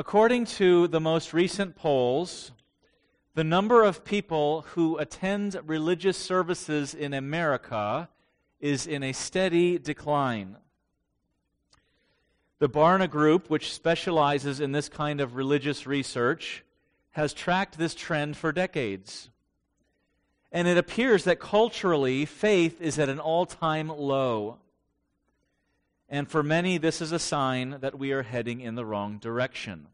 According to the most recent polls, the number of people who attend religious services in America is in a steady decline. The Barna Group, which specializes in this kind of religious research, has tracked this trend for decades. And it appears that culturally, faith is at an all time low. And for many, this is a sign that we are heading in the wrong direction.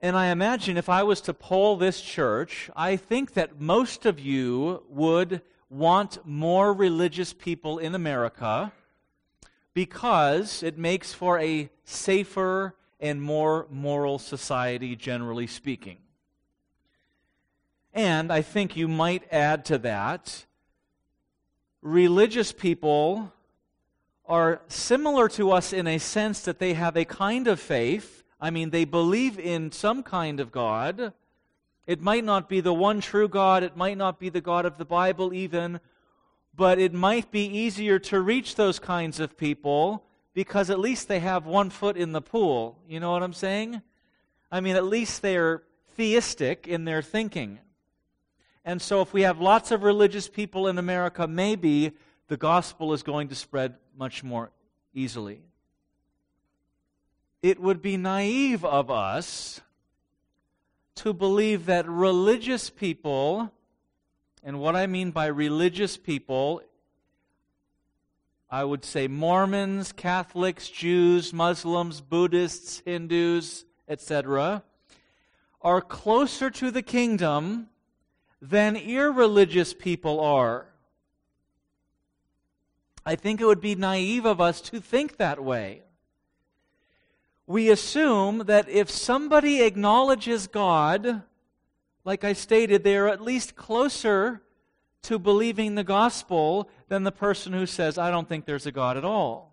And I imagine if I was to poll this church, I think that most of you would want more religious people in America because it makes for a safer and more moral society, generally speaking. And I think you might add to that religious people are similar to us in a sense that they have a kind of faith. I mean, they believe in some kind of God. It might not be the one true God, it might not be the God of the Bible, even, but it might be easier to reach those kinds of people because at least they have one foot in the pool. You know what I'm saying? I mean, at least they're theistic in their thinking. And so, if we have lots of religious people in America, maybe the gospel is going to spread much more easily. It would be naive of us to believe that religious people, and what I mean by religious people I would say Mormons, Catholics, Jews, Muslims, Buddhists, Hindus, etc., are closer to the kingdom than irreligious people are. I think it would be naive of us to think that way. We assume that if somebody acknowledges God, like I stated, they are at least closer to believing the gospel than the person who says, I don't think there's a God at all.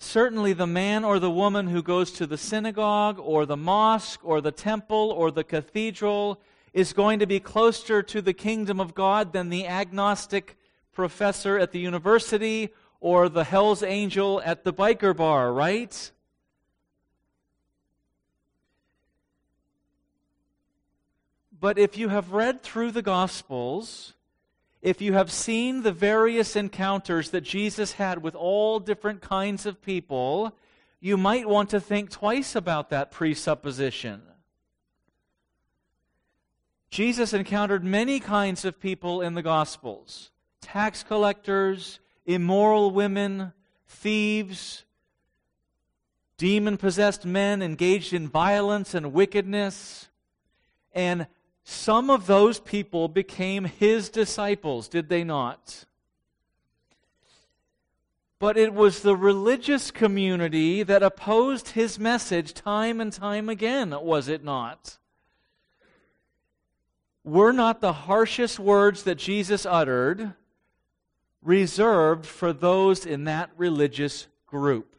Certainly, the man or the woman who goes to the synagogue or the mosque or the temple or the cathedral is going to be closer to the kingdom of God than the agnostic professor at the university or the hell's angel at the biker bar, right? But if you have read through the Gospels, if you have seen the various encounters that Jesus had with all different kinds of people, you might want to think twice about that presupposition. Jesus encountered many kinds of people in the Gospels tax collectors, immoral women, thieves, demon possessed men engaged in violence and wickedness. And some of those people became his disciples, did they not? But it was the religious community that opposed his message time and time again, was it not? Were not the harshest words that Jesus uttered reserved for those in that religious group?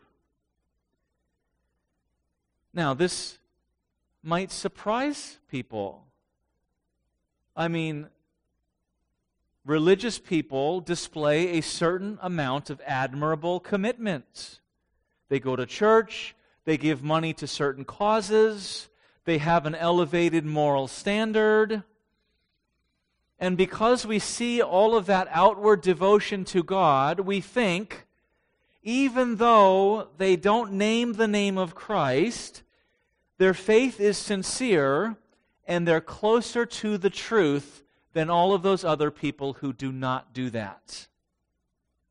Now, this might surprise people. I mean, religious people display a certain amount of admirable commitment. They go to church, they give money to certain causes, they have an elevated moral standard. And because we see all of that outward devotion to God, we think, even though they don't name the name of Christ, their faith is sincere and they're closer to the truth than all of those other people who do not do that.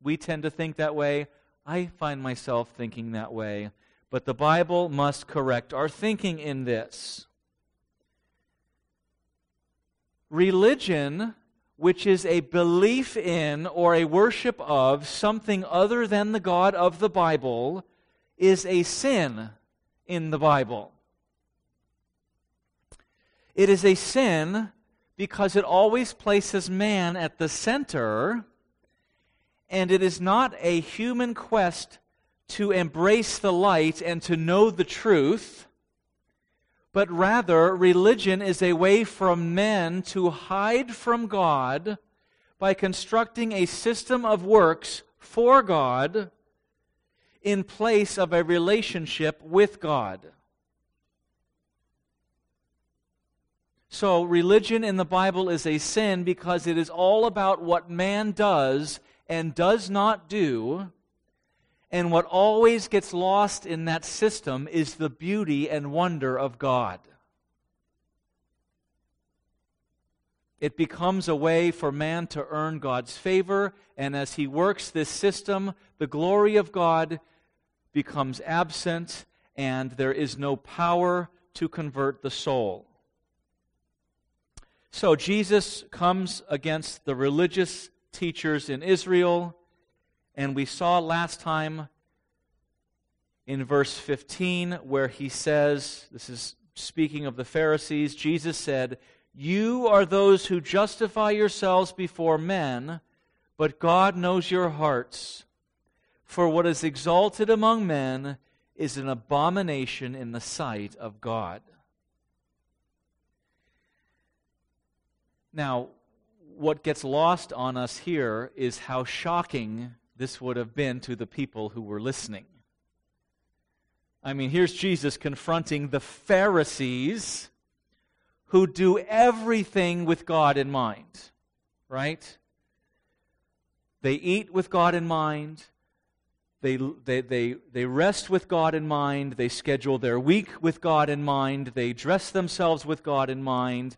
We tend to think that way. I find myself thinking that way. But the Bible must correct our thinking in this. Religion, which is a belief in or a worship of something other than the God of the Bible, is a sin in the Bible. It is a sin because it always places man at the center, and it is not a human quest to embrace the light and to know the truth, but rather, religion is a way for men to hide from God by constructing a system of works for God in place of a relationship with God. So, religion in the Bible is a sin because it is all about what man does and does not do. And what always gets lost in that system is the beauty and wonder of God. It becomes a way for man to earn God's favor, and as he works this system, the glory of God becomes absent, and there is no power to convert the soul. So Jesus comes against the religious teachers in Israel, and we saw last time in verse 15 where he says, This is speaking of the Pharisees, Jesus said, You are those who justify yourselves before men, but God knows your hearts. For what is exalted among men is an abomination in the sight of God. Now, what gets lost on us here is how shocking this would have been to the people who were listening. I mean, here's Jesus confronting the Pharisees who do everything with God in mind, right? They eat with God in mind. They, they, they, they rest with God in mind. They schedule their week with God in mind. They dress themselves with God in mind.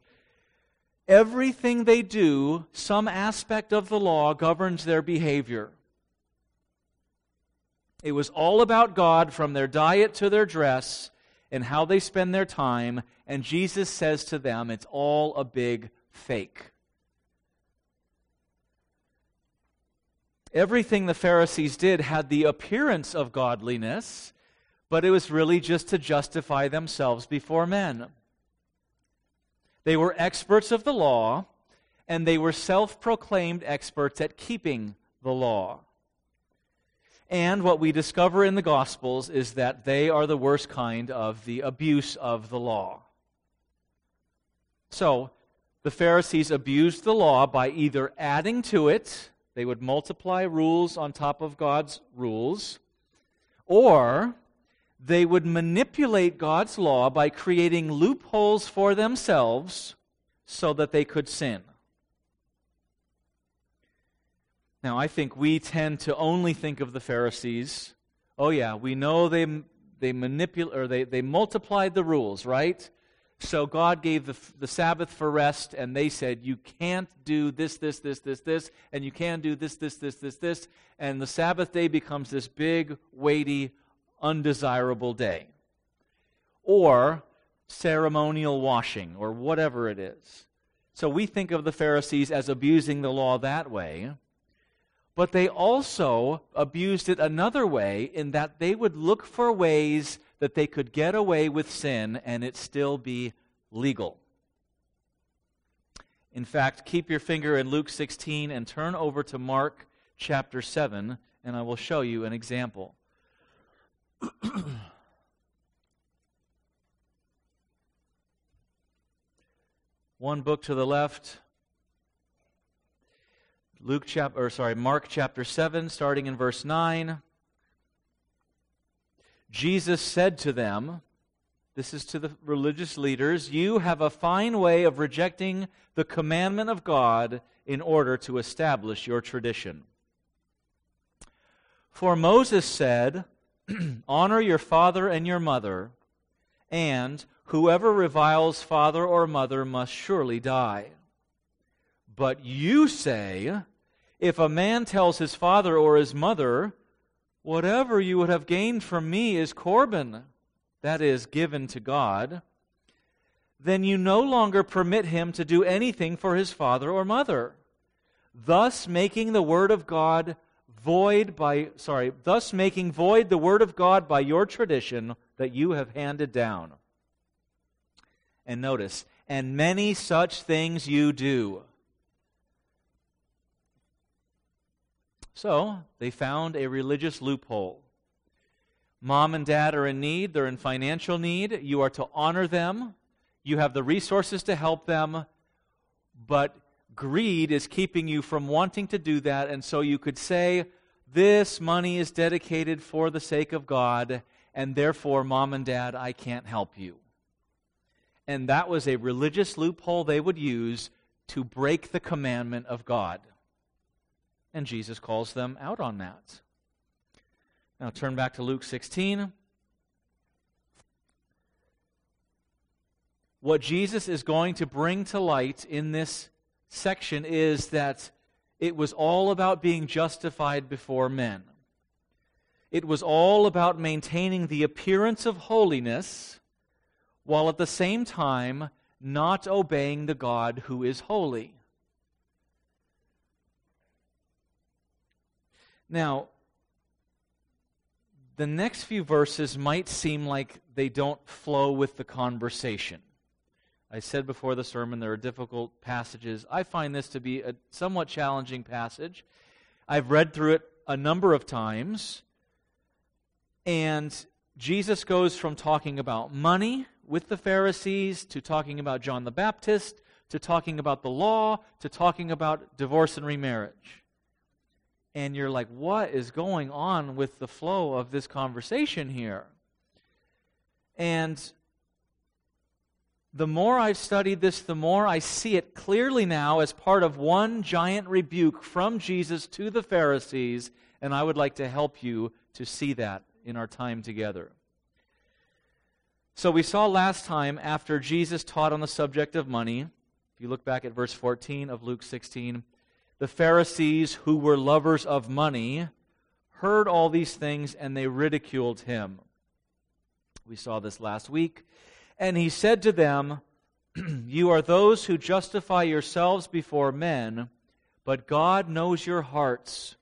Everything they do, some aspect of the law governs their behavior. It was all about God from their diet to their dress and how they spend their time. And Jesus says to them, it's all a big fake. Everything the Pharisees did had the appearance of godliness, but it was really just to justify themselves before men. They were experts of the law, and they were self proclaimed experts at keeping the law. And what we discover in the Gospels is that they are the worst kind of the abuse of the law. So, the Pharisees abused the law by either adding to it, they would multiply rules on top of God's rules, or they would manipulate God's law by creating loopholes for themselves so that they could sin. Now, I think we tend to only think of the Pharisees. Oh, yeah, we know they, they manipulate or they, they multiplied the rules, right? So God gave the, the Sabbath for rest, and they said, You can't do this, this, this, this, this, and you can do this, this, this, this, this. And the Sabbath day becomes this big, weighty undesirable day. Or ceremonial washing, or whatever it is. So we think of the Pharisees as abusing the law that way. But they also abused it another way in that they would look for ways that they could get away with sin and it still be legal. In fact, keep your finger in Luke 16 and turn over to Mark chapter 7, and I will show you an example. One book to the left. Luke chapter or sorry, Mark chapter 7 starting in verse 9. Jesus said to them, this is to the religious leaders, you have a fine way of rejecting the commandment of God in order to establish your tradition. For Moses said, Honor your father and your mother, and whoever reviles father or mother must surely die. But you say, if a man tells his father or his mother, Whatever you would have gained from me is Corban, that is, given to God, then you no longer permit him to do anything for his father or mother, thus making the word of God void by, sorry, thus making void the word of God by your tradition that you have handed down. And notice, and many such things you do. So, they found a religious loophole. Mom and dad are in need, they're in financial need. You are to honor them, you have the resources to help them, but greed is keeping you from wanting to do that, and so you could say, this money is dedicated for the sake of God, and therefore, mom and dad, I can't help you. And that was a religious loophole they would use to break the commandment of God. And Jesus calls them out on that. Now turn back to Luke 16. What Jesus is going to bring to light in this section is that it was all about being justified before men. It was all about maintaining the appearance of holiness while at the same time not obeying the God who is holy. Now, the next few verses might seem like they don't flow with the conversation. I said before the sermon there are difficult passages. I find this to be a somewhat challenging passage. I've read through it a number of times, and Jesus goes from talking about money with the Pharisees to talking about John the Baptist to talking about the law to talking about divorce and remarriage and you're like, what is going on with the flow of this conversation here? And the more I've studied this, the more I see it clearly now as part of one giant rebuke from Jesus to the Pharisees, and I would like to help you to see that in our time together. So we saw last time after Jesus taught on the subject of money, if you look back at verse 14 of Luke 16, the Pharisees, who were lovers of money, heard all these things and they ridiculed him. We saw this last week. And he said to them, You are those who justify yourselves before men, but God knows your hearts.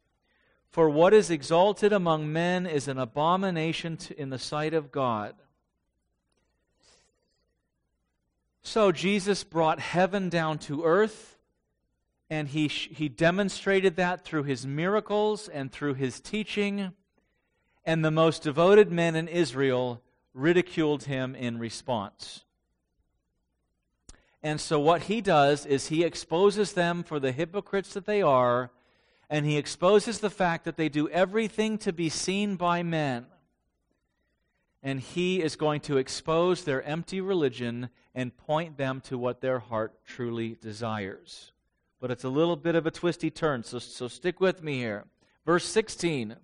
For what is exalted among men is an abomination in the sight of God. So Jesus brought heaven down to earth and he, he demonstrated that through his miracles and through his teaching. And the most devoted men in Israel ridiculed him in response. And so, what he does is he exposes them for the hypocrites that they are, and he exposes the fact that they do everything to be seen by men. And he is going to expose their empty religion and point them to what their heart truly desires but it's a little bit of a twisty turn, so, so stick with me here. Verse 16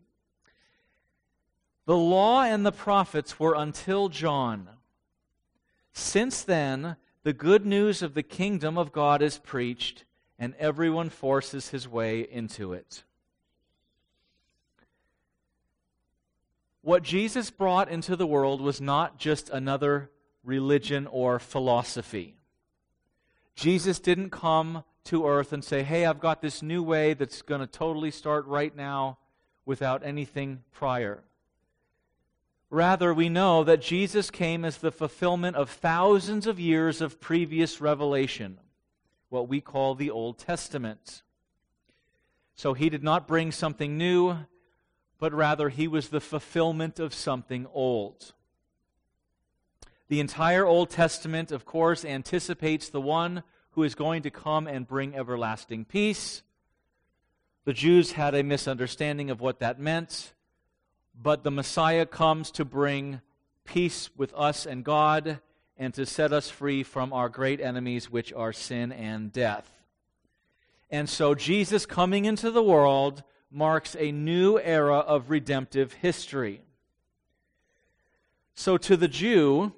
The law and the prophets were until John. Since then, the good news of the kingdom of God is preached, and everyone forces his way into it. What Jesus brought into the world was not just another religion or philosophy. Jesus didn't come to earth and say, hey, I've got this new way that's going to totally start right now without anything prior. Rather, we know that Jesus came as the fulfillment of thousands of years of previous revelation, what we call the Old Testament. So he did not bring something new, but rather he was the fulfillment of something old. The entire Old Testament, of course, anticipates the one who is going to come and bring everlasting peace. The Jews had a misunderstanding of what that meant, but the Messiah comes to bring peace with us and God and to set us free from our great enemies, which are sin and death. And so Jesus coming into the world marks a new era of redemptive history. So to the Jew,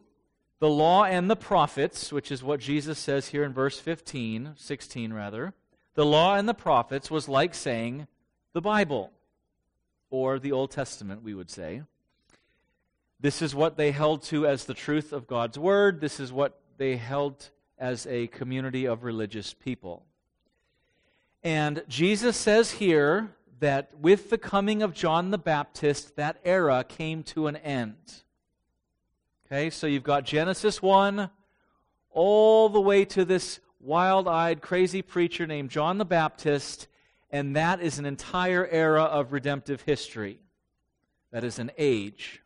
the law and the prophets, which is what Jesus says here in verse 15, 16 rather, the law and the prophets was like saying the Bible, or the Old Testament, we would say. This is what they held to as the truth of God's word. This is what they held as a community of religious people. And Jesus says here that with the coming of John the Baptist, that era came to an end. Okay, so you've got Genesis 1 all the way to this wild eyed, crazy preacher named John the Baptist, and that is an entire era of redemptive history. That is an age.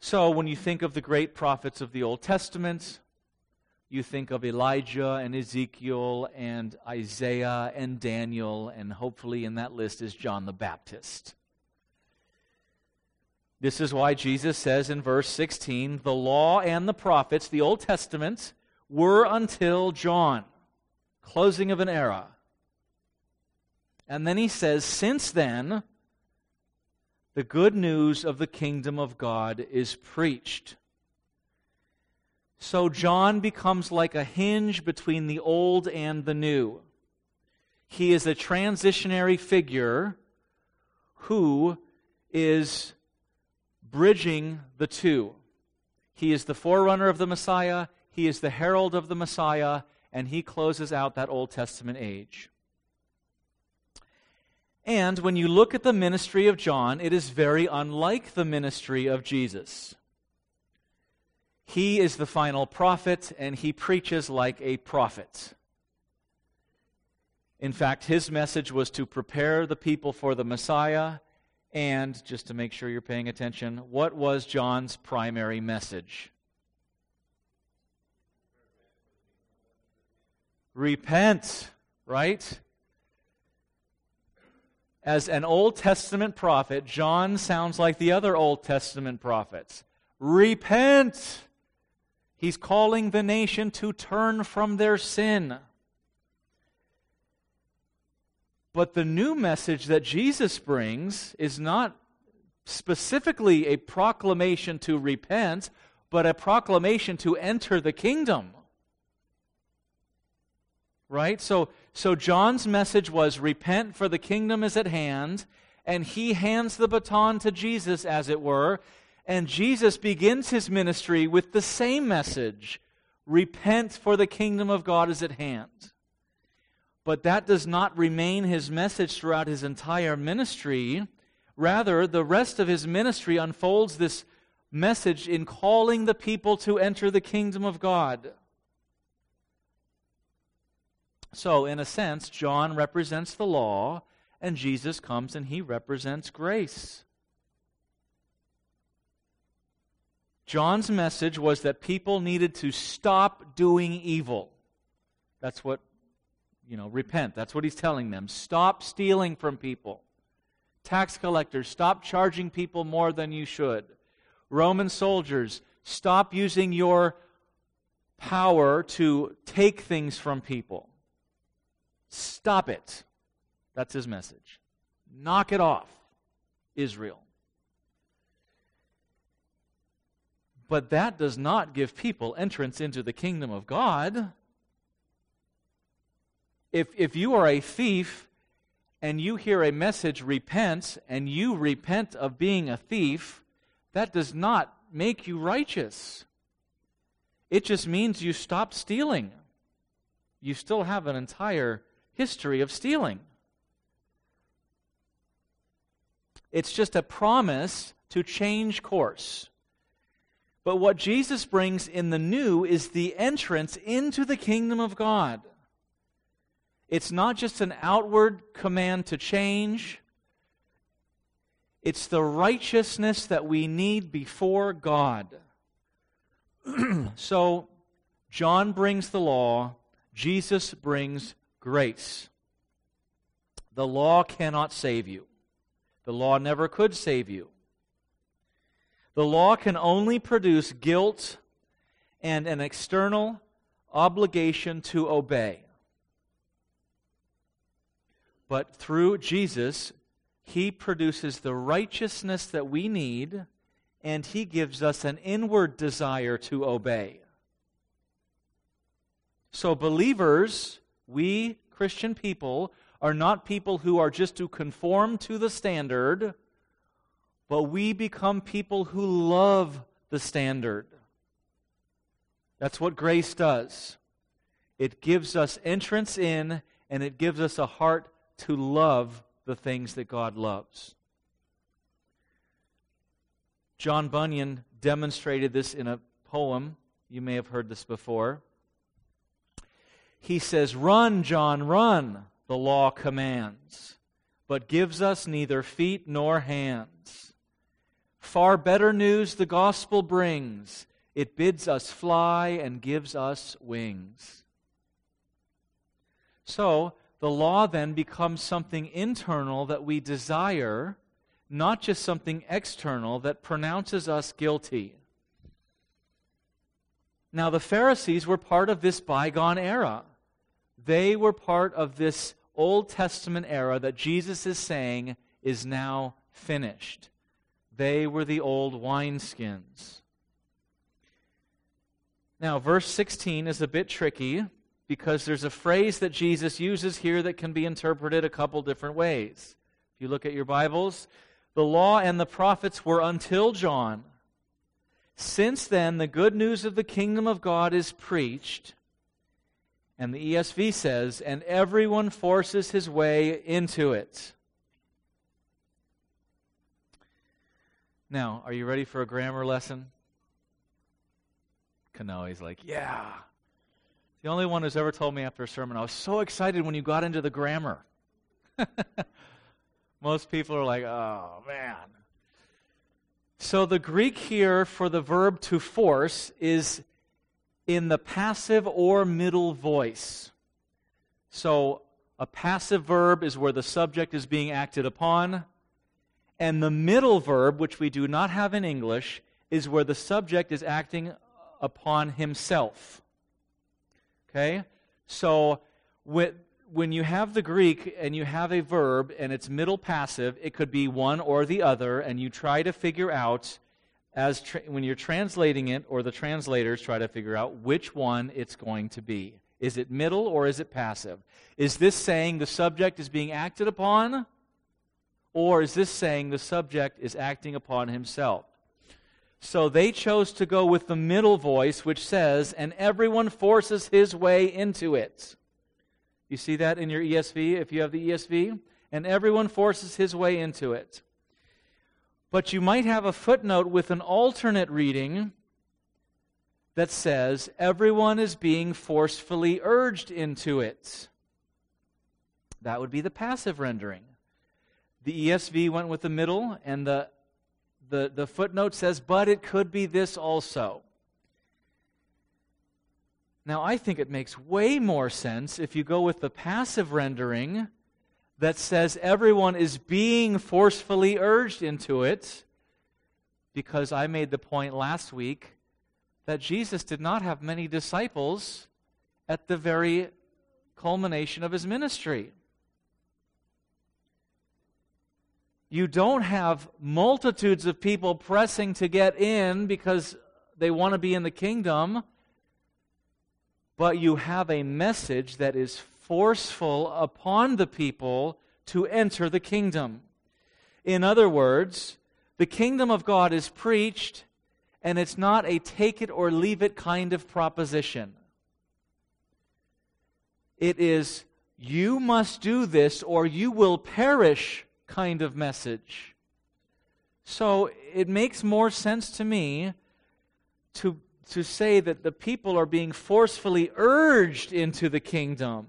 So when you think of the great prophets of the Old Testament, you think of Elijah and Ezekiel and Isaiah and Daniel, and hopefully in that list is John the Baptist. This is why Jesus says in verse 16 the law and the prophets, the Old Testament, were until John, closing of an era. And then he says, Since then, the good news of the kingdom of God is preached. So John becomes like a hinge between the old and the new. He is a transitionary figure who is bridging the two. He is the forerunner of the Messiah, he is the herald of the Messiah, and he closes out that Old Testament age. And when you look at the ministry of John, it is very unlike the ministry of Jesus. He is the final prophet, and he preaches like a prophet. In fact, his message was to prepare the people for the Messiah and, just to make sure you're paying attention, what was John's primary message? Repent, right? As an Old Testament prophet, John sounds like the other Old Testament prophets. Repent! He's calling the nation to turn from their sin. But the new message that Jesus brings is not specifically a proclamation to repent, but a proclamation to enter the kingdom. Right? So, so John's message was repent, for the kingdom is at hand. And he hands the baton to Jesus, as it were. And Jesus begins his ministry with the same message repent, for the kingdom of God is at hand. But that does not remain his message throughout his entire ministry. Rather, the rest of his ministry unfolds this message in calling the people to enter the kingdom of God. So, in a sense, John represents the law, and Jesus comes and he represents grace. John's message was that people needed to stop doing evil. That's what you know, repent. That's what he's telling them. Stop stealing from people. Tax collectors, stop charging people more than you should. Roman soldiers, stop using your power to take things from people. Stop it. That's his message. Knock it off, Israel. But that does not give people entrance into the kingdom of God if, if you are a thief and you hear a message, repent, and you repent of being a thief, that does not make you righteous. It just means you stop stealing. You still have an entire history of stealing. It's just a promise to change course. But what Jesus brings in the new is the entrance into the kingdom of God. It's not just an outward command to change, it's the righteousness that we need before God. so, John brings the law, Jesus brings grace. The law cannot save you, the law never could save you. The law can only produce guilt and an external obligation to obey. But through Jesus, he produces the righteousness that we need, and he gives us an inward desire to obey. So, believers, we Christian people, are not people who are just to conform to the standard, but we become people who love the standard. That's what grace does. It gives us entrance in, and it gives us a heart to love the things that God loves. John Bunyan demonstrated this in a poem. You may have heard this before. He says, Run, John, run, the law commands, but gives us neither feet nor hands. Far better news the gospel brings. It bids us fly and gives us wings. So, the law then becomes something internal that we desire, not just something external that pronounces us guilty. Now, the Pharisees were part of this bygone era. They were part of this Old Testament era that Jesus is saying is now finished. They were the old wineskins. Now, verse 16 is a bit tricky because there's a phrase that Jesus uses here that can be interpreted a couple different ways. If you look at your Bibles, the law and the prophets were until John. Since then, the good news of the kingdom of God is preached. And the ESV says, and everyone forces his way into it. Now, are you ready for a grammar lesson? Kanoe's like, yeah. The only one who's ever told me after a sermon, I was so excited when you got into the grammar. Most people are like, oh, man. So the Greek here for the verb to force is in the passive or middle voice. So a passive verb is where the subject is being acted upon. And the middle verb, which we do not have in English, is where the subject is acting upon himself. Okay? So when you have the Greek and you have a verb and it's middle passive, it could be one or the other, and you try to figure out as tra- when you're translating it, or the translators try to figure out which one it's going to be. Is it middle or is it passive? Is this saying the subject is being acted upon? Or is this saying the subject is acting upon himself? So they chose to go with the middle voice, which says, and everyone forces his way into it. You see that in your ESV, if you have the ESV? And everyone forces his way into it. But you might have a footnote with an alternate reading that says, everyone is being forcefully urged into it. That would be the passive rendering. The ESV went with the middle, and the, the, the footnote says, but it could be this also. Now, I think it makes way more sense if you go with the passive rendering that says everyone is being forcefully urged into it, because I made the point last week that Jesus did not have many disciples at the very culmination of his ministry. You don't have multitudes of people pressing to get in because they want to be in the kingdom, but you have a message that is forceful upon the people to enter the kingdom. In other words, the kingdom of God is preached, and it's not a take it or leave it kind of proposition. It is, you must do this or you will perish kind of message. So it makes more sense to me to, to say that the people are being forcefully urged into the kingdom.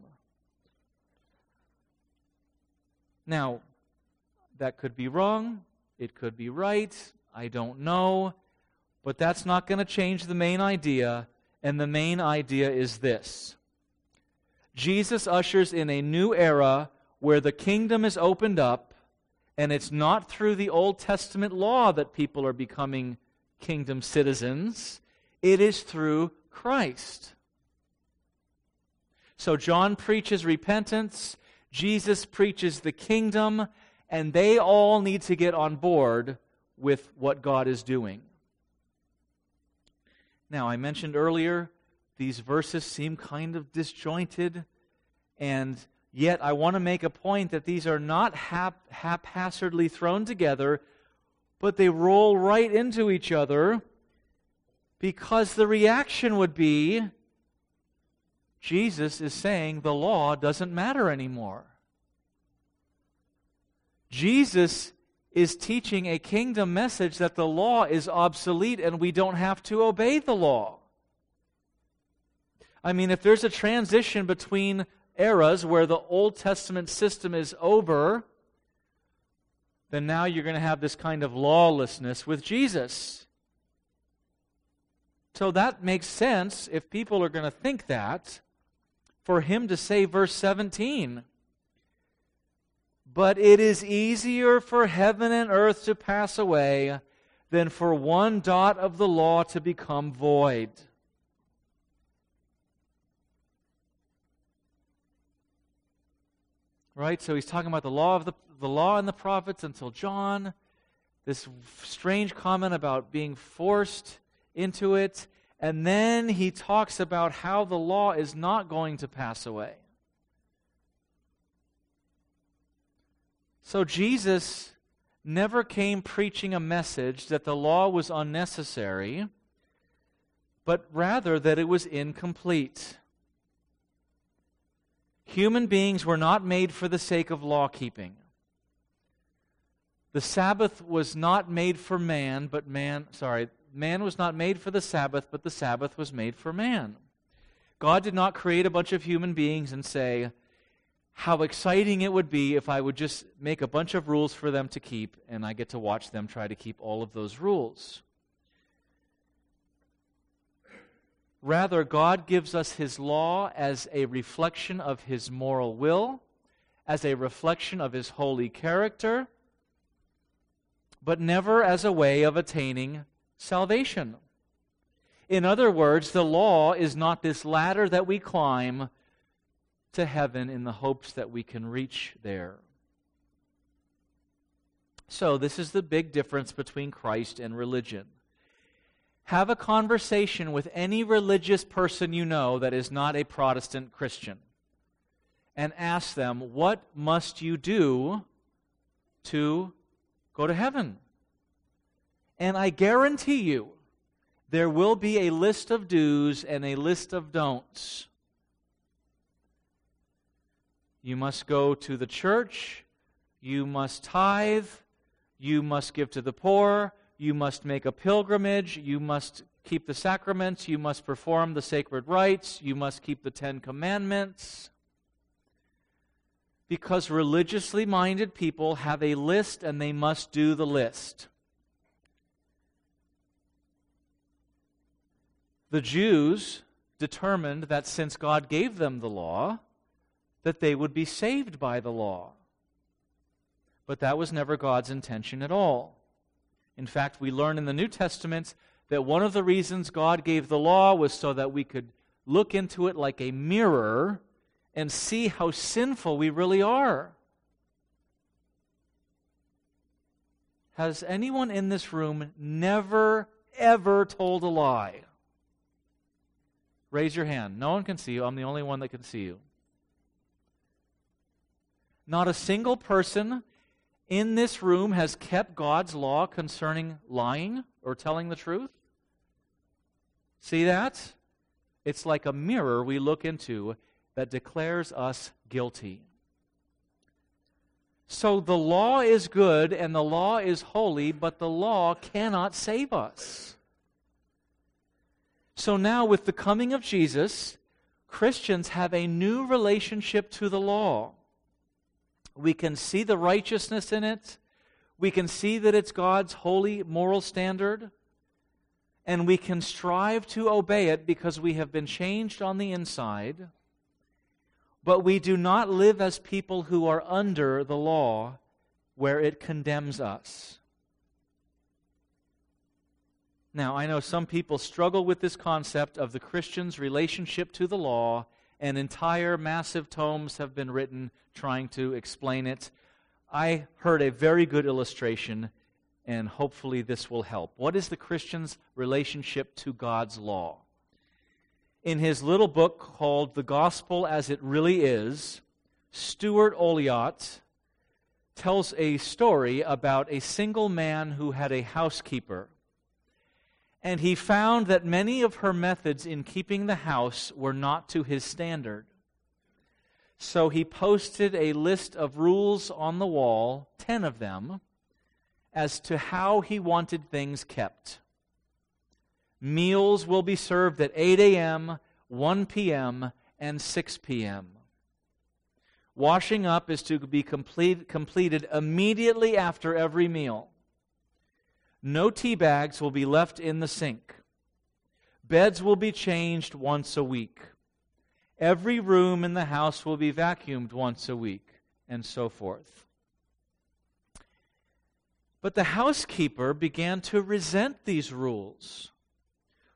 Now, that could be wrong, it could be right, I don't know, but that's not going to change the main idea, and the main idea is this. Jesus ushers in a new era where the kingdom is opened up and it's not through the Old Testament law that people are becoming kingdom citizens, it is through Christ. So John preaches repentance, Jesus preaches the kingdom, and they all need to get on board with what God is doing. Now, I mentioned earlier, these verses seem kind of disjointed, and Yet I want to make a point that these are not hap- haphazardly thrown together, but they roll right into each other because the reaction would be Jesus is saying the law doesn't matter anymore. Jesus is teaching a kingdom message that the law is obsolete and we don't have to obey the law. I mean, if there's a transition between eras where the Old Testament system is over, then now you're going to have this kind of lawlessness with Jesus. So that makes sense if people are going to think that for him to say, verse 17, but it is easier for heaven and earth to pass away than for one dot of the law to become void. Right? So he's talking about the law of the, the law and the prophets until John. This strange comment about being forced into it. And then he talks about how the law is not going to pass away. So Jesus never came preaching a message that the law was unnecessary, but rather that it was incomplete. Human beings were not made for the sake of law keeping. The Sabbath was not made for man, but man, sorry, man was not made for the Sabbath, but the Sabbath was made for man. God did not create a bunch of human beings and say, how exciting it would be if I would just make a bunch of rules for them to keep and I get to watch them try to keep all of those rules. Rather, God gives us His law as a reflection of His moral will, as a reflection of His holy character, but never as a way of attaining salvation. In other words, the law is not this ladder that we climb to heaven in the hopes that we can reach there. So, this is the big difference between Christ and religion. Have a conversation with any religious person you know that is not a Protestant Christian and ask them, What must you do to go to heaven? And I guarantee you, there will be a list of do's and a list of don'ts. You must go to the church. You must tithe. You must give to the poor. You must make a pilgrimage. You must keep the sacraments. You must perform the sacred rites. You must keep the Ten Commandments. Because religiously minded people have a list and they must do the list. The Jews determined that since God gave them the law, that they would be saved by the law. But that was never God's intention at all. In fact, we learn in the New Testament that one of the reasons God gave the law was so that we could look into it like a mirror and see how sinful we really are. Has anyone in this room never, ever told a lie? Raise your hand. No one can see you. I'm the only one that can see you. Not a single person in this room has kept God's law concerning lying or telling the truth. See that? It's like a mirror we look into that declares us guilty. So the law is good and the law is holy, but the law cannot save us. So now, with the coming of Jesus, Christians have a new relationship to the law. We can see the righteousness in it. We can see that it's God's holy moral standard. And we can strive to obey it because we have been changed on the inside. But we do not live as people who are under the law where it condemns us. Now, I know some people struggle with this concept of the Christian's relationship to the law and entire massive tomes have been written trying to explain it. I heard a very good illustration, and hopefully this will help. What is the Christian's relationship to God's law? In his little book called The Gospel as It Really Is, Stuart Olyott tells a story about a single man who had a housekeeper and he found that many of her methods in keeping the house were not to his standard. So he posted a list of rules on the wall, ten of them, as to how he wanted things kept. Meals will be served at 8 a.m., 1 p.m., and 6 p.m. Washing up is to be complete, completed immediately after every meal. No tea bags will be left in the sink. Beds will be changed once a week. Every room in the house will be vacuumed once a week, and so forth. But the housekeeper began to resent these rules.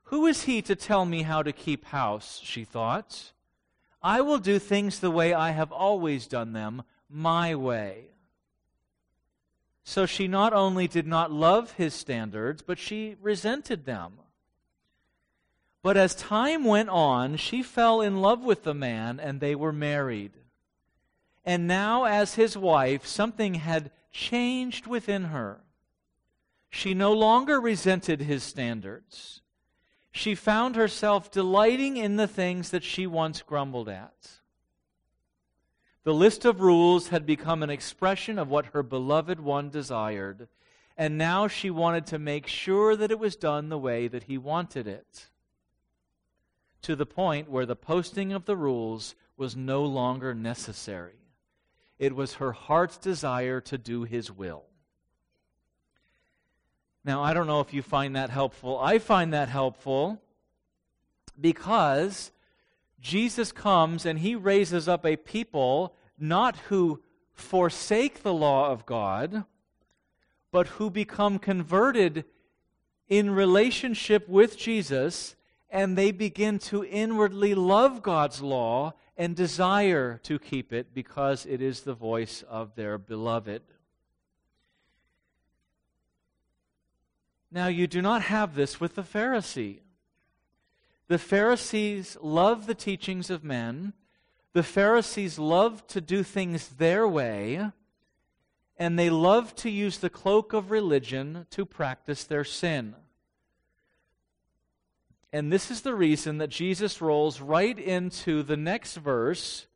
Who is he to tell me how to keep house? she thought. I will do things the way I have always done them, my way. So she not only did not love his standards, but she resented them. But as time went on, she fell in love with the man, and they were married. And now, as his wife, something had changed within her. She no longer resented his standards. She found herself delighting in the things that she once grumbled at. The list of rules had become an expression of what her beloved one desired, and now she wanted to make sure that it was done the way that he wanted it. To the point where the posting of the rules was no longer necessary. It was her heart's desire to do his will. Now, I don't know if you find that helpful. I find that helpful because Jesus comes and he raises up a people not who forsake the law of God, but who become converted in relationship with Jesus and they begin to inwardly love God's law and desire to keep it because it is the voice of their beloved. Now, you do not have this with the Pharisee. The Pharisees love the teachings of men. The Pharisees love to do things their way. And they love to use the cloak of religion to practice their sin. And this is the reason that Jesus rolls right into the next verse,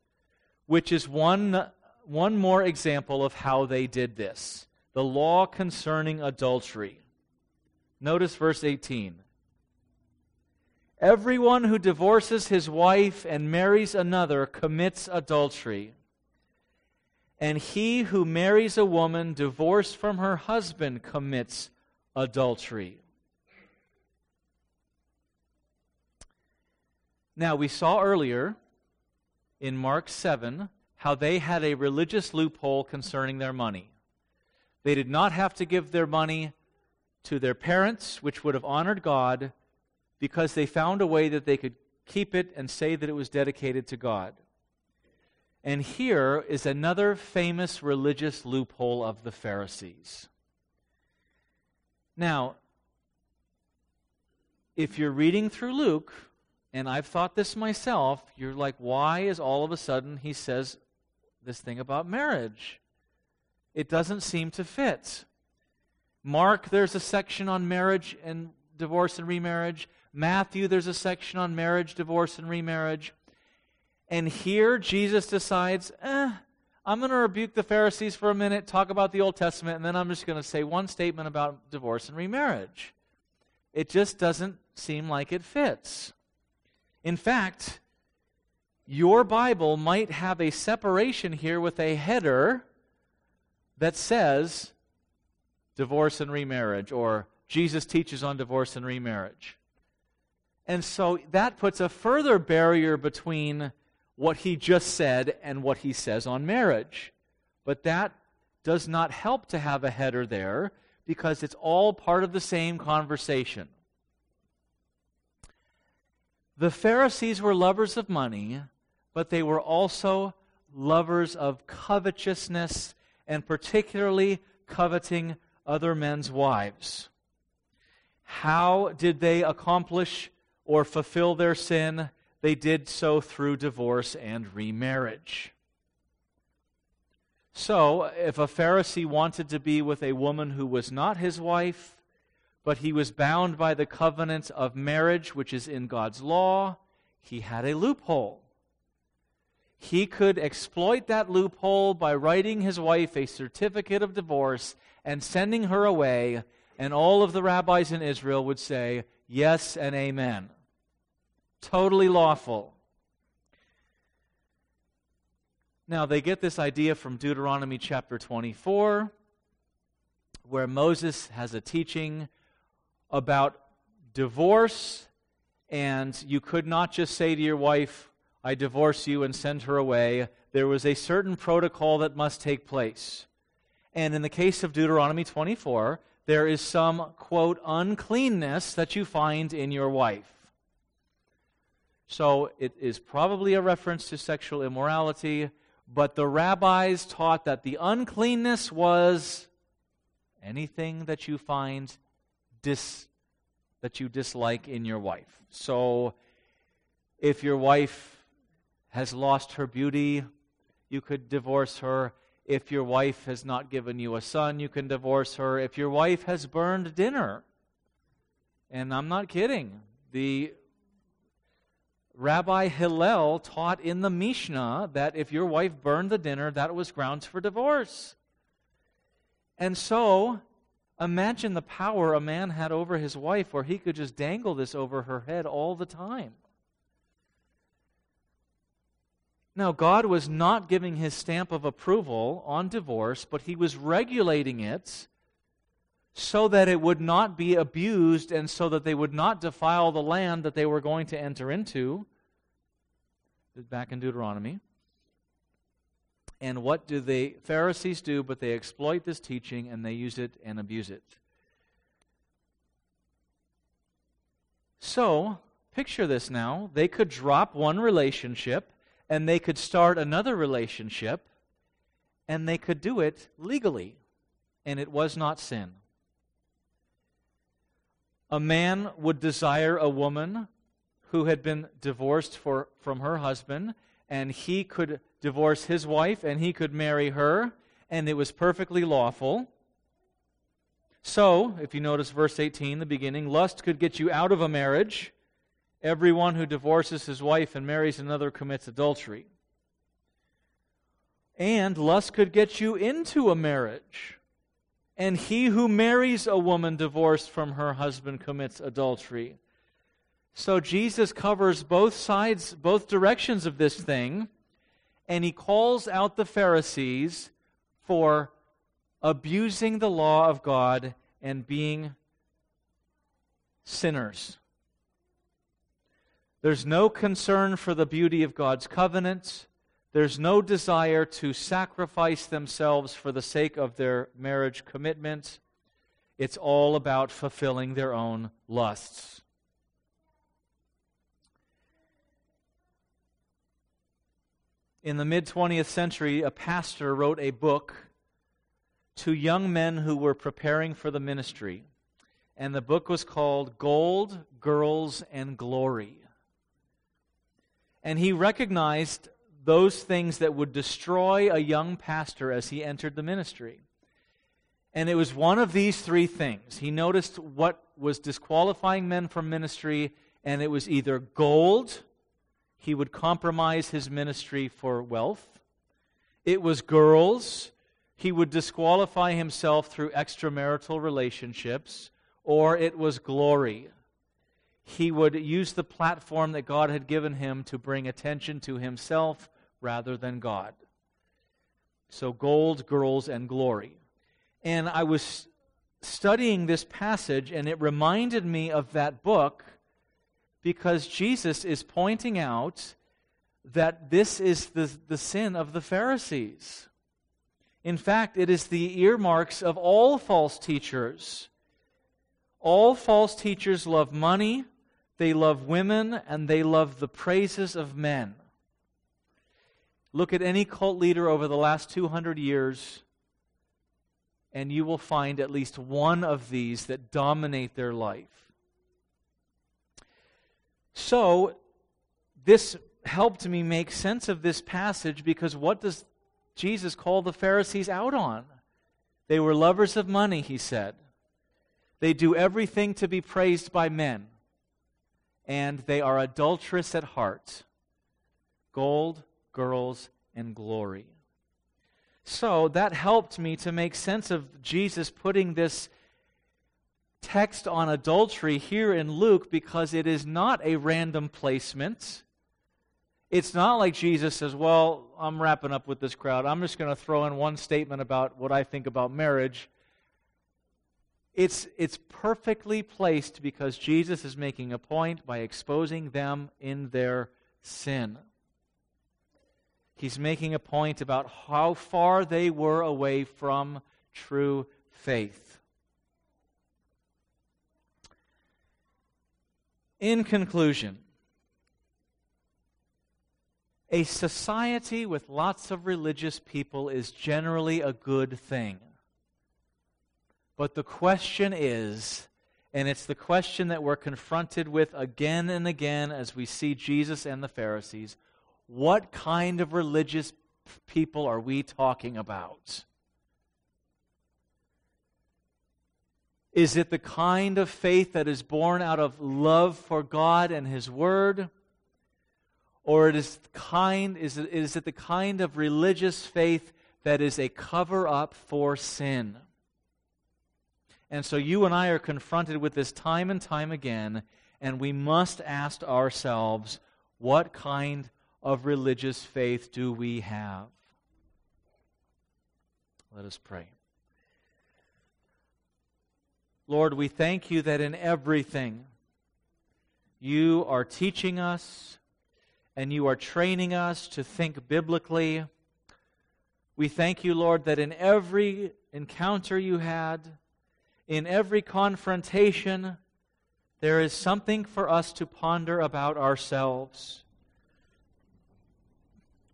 which is one, one more example of how they did this the law concerning adultery. Notice verse 18. Everyone who divorces his wife and marries another commits adultery. And he who marries a woman divorced from her husband commits adultery. Now, we saw earlier in Mark 7 how they had a religious loophole concerning their money. They did not have to give their money to their parents, which would have honored God, because they found a way that they could keep it and say that it was dedicated to God. And here is another famous religious loophole of the Pharisees. Now, if you're reading through Luke, and I've thought this myself, you're like, why is all of a sudden he says this thing about marriage? It doesn't seem to fit. Mark, there's a section on marriage and divorce and remarriage. Matthew, there's a section on marriage, divorce, and remarriage. And here, Jesus decides, eh, I'm going to rebuke the Pharisees for a minute, talk about the Old Testament, and then I'm just going to say one statement about divorce and remarriage. It just doesn't seem like it fits. In fact, your Bible might have a separation here with a header that says divorce and remarriage, or Jesus teaches on divorce and remarriage. And so that puts a further barrier between what he just said and what he says on marriage. But that does not help to have a header there because it's all part of the same conversation. The Pharisees were lovers of money, but they were also lovers of covetousness and particularly coveting other men's wives. How did they accomplish or fulfill their sin? They did so through divorce and remarriage. So, if a Pharisee wanted to be with a woman who was not his wife, but he was bound by the covenant of marriage, which is in God's law, he had a loophole. He could exploit that loophole by writing his wife a certificate of divorce and sending her away, and all of the rabbis in Israel would say, Yes and amen. Totally lawful. Now, they get this idea from Deuteronomy chapter 24, where Moses has a teaching about divorce and you could not just say to your wife, I divorce you and send her away. There was a certain protocol that must take place. And in the case of Deuteronomy 24, there is some, quote, uncleanness that you find in your wife. So it is probably a reference to sexual immorality, but the rabbis taught that the uncleanness was anything that you find dis, that you dislike in your wife. So if your wife has lost her beauty, you could divorce her. If your wife has not given you a son, you can divorce her. If your wife has burned dinner, and I'm not kidding, the Rabbi Hillel taught in the Mishnah that if your wife burned the dinner, that was grounds for divorce. And so, imagine the power a man had over his wife where he could just dangle this over her head all the time. Now, God was not giving his stamp of approval on divorce, but he was regulating it so that it would not be abused and so that they would not defile the land that they were going to enter into. Back in Deuteronomy. And what do the Pharisees do? But they exploit this teaching and they use it and abuse it. So, picture this now. They could drop one relationship and they could start another relationship and they could do it legally, and it was not sin a man would desire a woman who had been divorced for, from her husband, and he could divorce his wife and he could marry her, and it was perfectly lawful. So, if you notice verse 18, the beginning, lust could get you out of a marriage. Everyone who divorces his wife and marries another commits adultery. And lust could get you into a marriage and he who marries a woman divorced from her husband commits adultery. So Jesus covers both sides, both directions of this thing, and he calls out the Pharisees for abusing the law of God and being sinners. There's no concern for the beauty of God's covenants. There's no desire to sacrifice themselves for the sake of their marriage commitment. It's all about fulfilling their own lusts. In the mid 20th century, a pastor wrote a book to young men who were preparing for the ministry. And the book was called Gold, Girls, and Glory. And he recognized those things that would destroy a young pastor as he entered the ministry. And it was one of these three things. He noticed what was disqualifying men from ministry, and it was either gold, he would compromise his ministry for wealth. It was girls, he would disqualify himself through extramarital relationships. Or it was glory, he would use the platform that God had given him to bring attention to himself rather than God. So, gold, girls, and glory. And I was studying this passage, and it reminded me of that book because Jesus is pointing out that this is the, the sin of the Pharisees. In fact, it is the earmarks of all false teachers. All false teachers love money, they love women, and they love the praises of men. Look at any cult leader over the last 200 years, and you will find at least one of these that dominate their life. So, this helped me make sense of this passage because what does Jesus call the Pharisees out on? They were lovers of money, he said. They do everything to be praised by men. And they are adulterous at heart. Gold, girls, and glory. So that helped me to make sense of Jesus putting this text on adultery here in Luke because it is not a random placement. It's not like Jesus says, Well, I'm wrapping up with this crowd. I'm just going to throw in one statement about what I think about marriage. It's, it's perfectly placed because Jesus is making a point by exposing them in their sin. He's making a point about how far they were away from true faith. In conclusion, a society with lots of religious people is generally a good thing. But the question is, and it's the question that we're confronted with again and again as we see Jesus and the Pharisees what kind of religious people are we talking about? Is it the kind of faith that is born out of love for God and His Word? Or it is, kind, is, it, is it the kind of religious faith that is a cover up for sin? And so you and I are confronted with this time and time again, and we must ask ourselves what kind of religious faith do we have? Let us pray. Lord, we thank you that in everything you are teaching us and you are training us to think biblically. We thank you, Lord, that in every encounter you had, in every confrontation, there is something for us to ponder about ourselves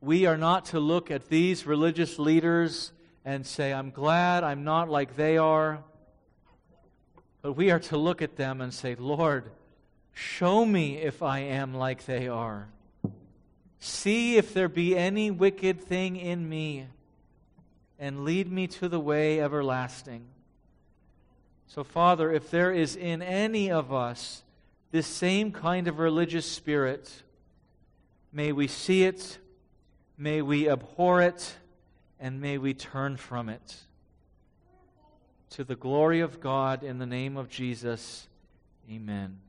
we are not to look at these religious leaders and say, I'm glad I'm not like they are. But we are to look at them and say, Lord, show me if I am like they are. See if there be any wicked thing in me, and lead me to the way everlasting. So, Father, if there is in any of us this same kind of religious spirit, may we see it May we abhor it and may we turn from it. To the glory of God, in the name of Jesus, amen.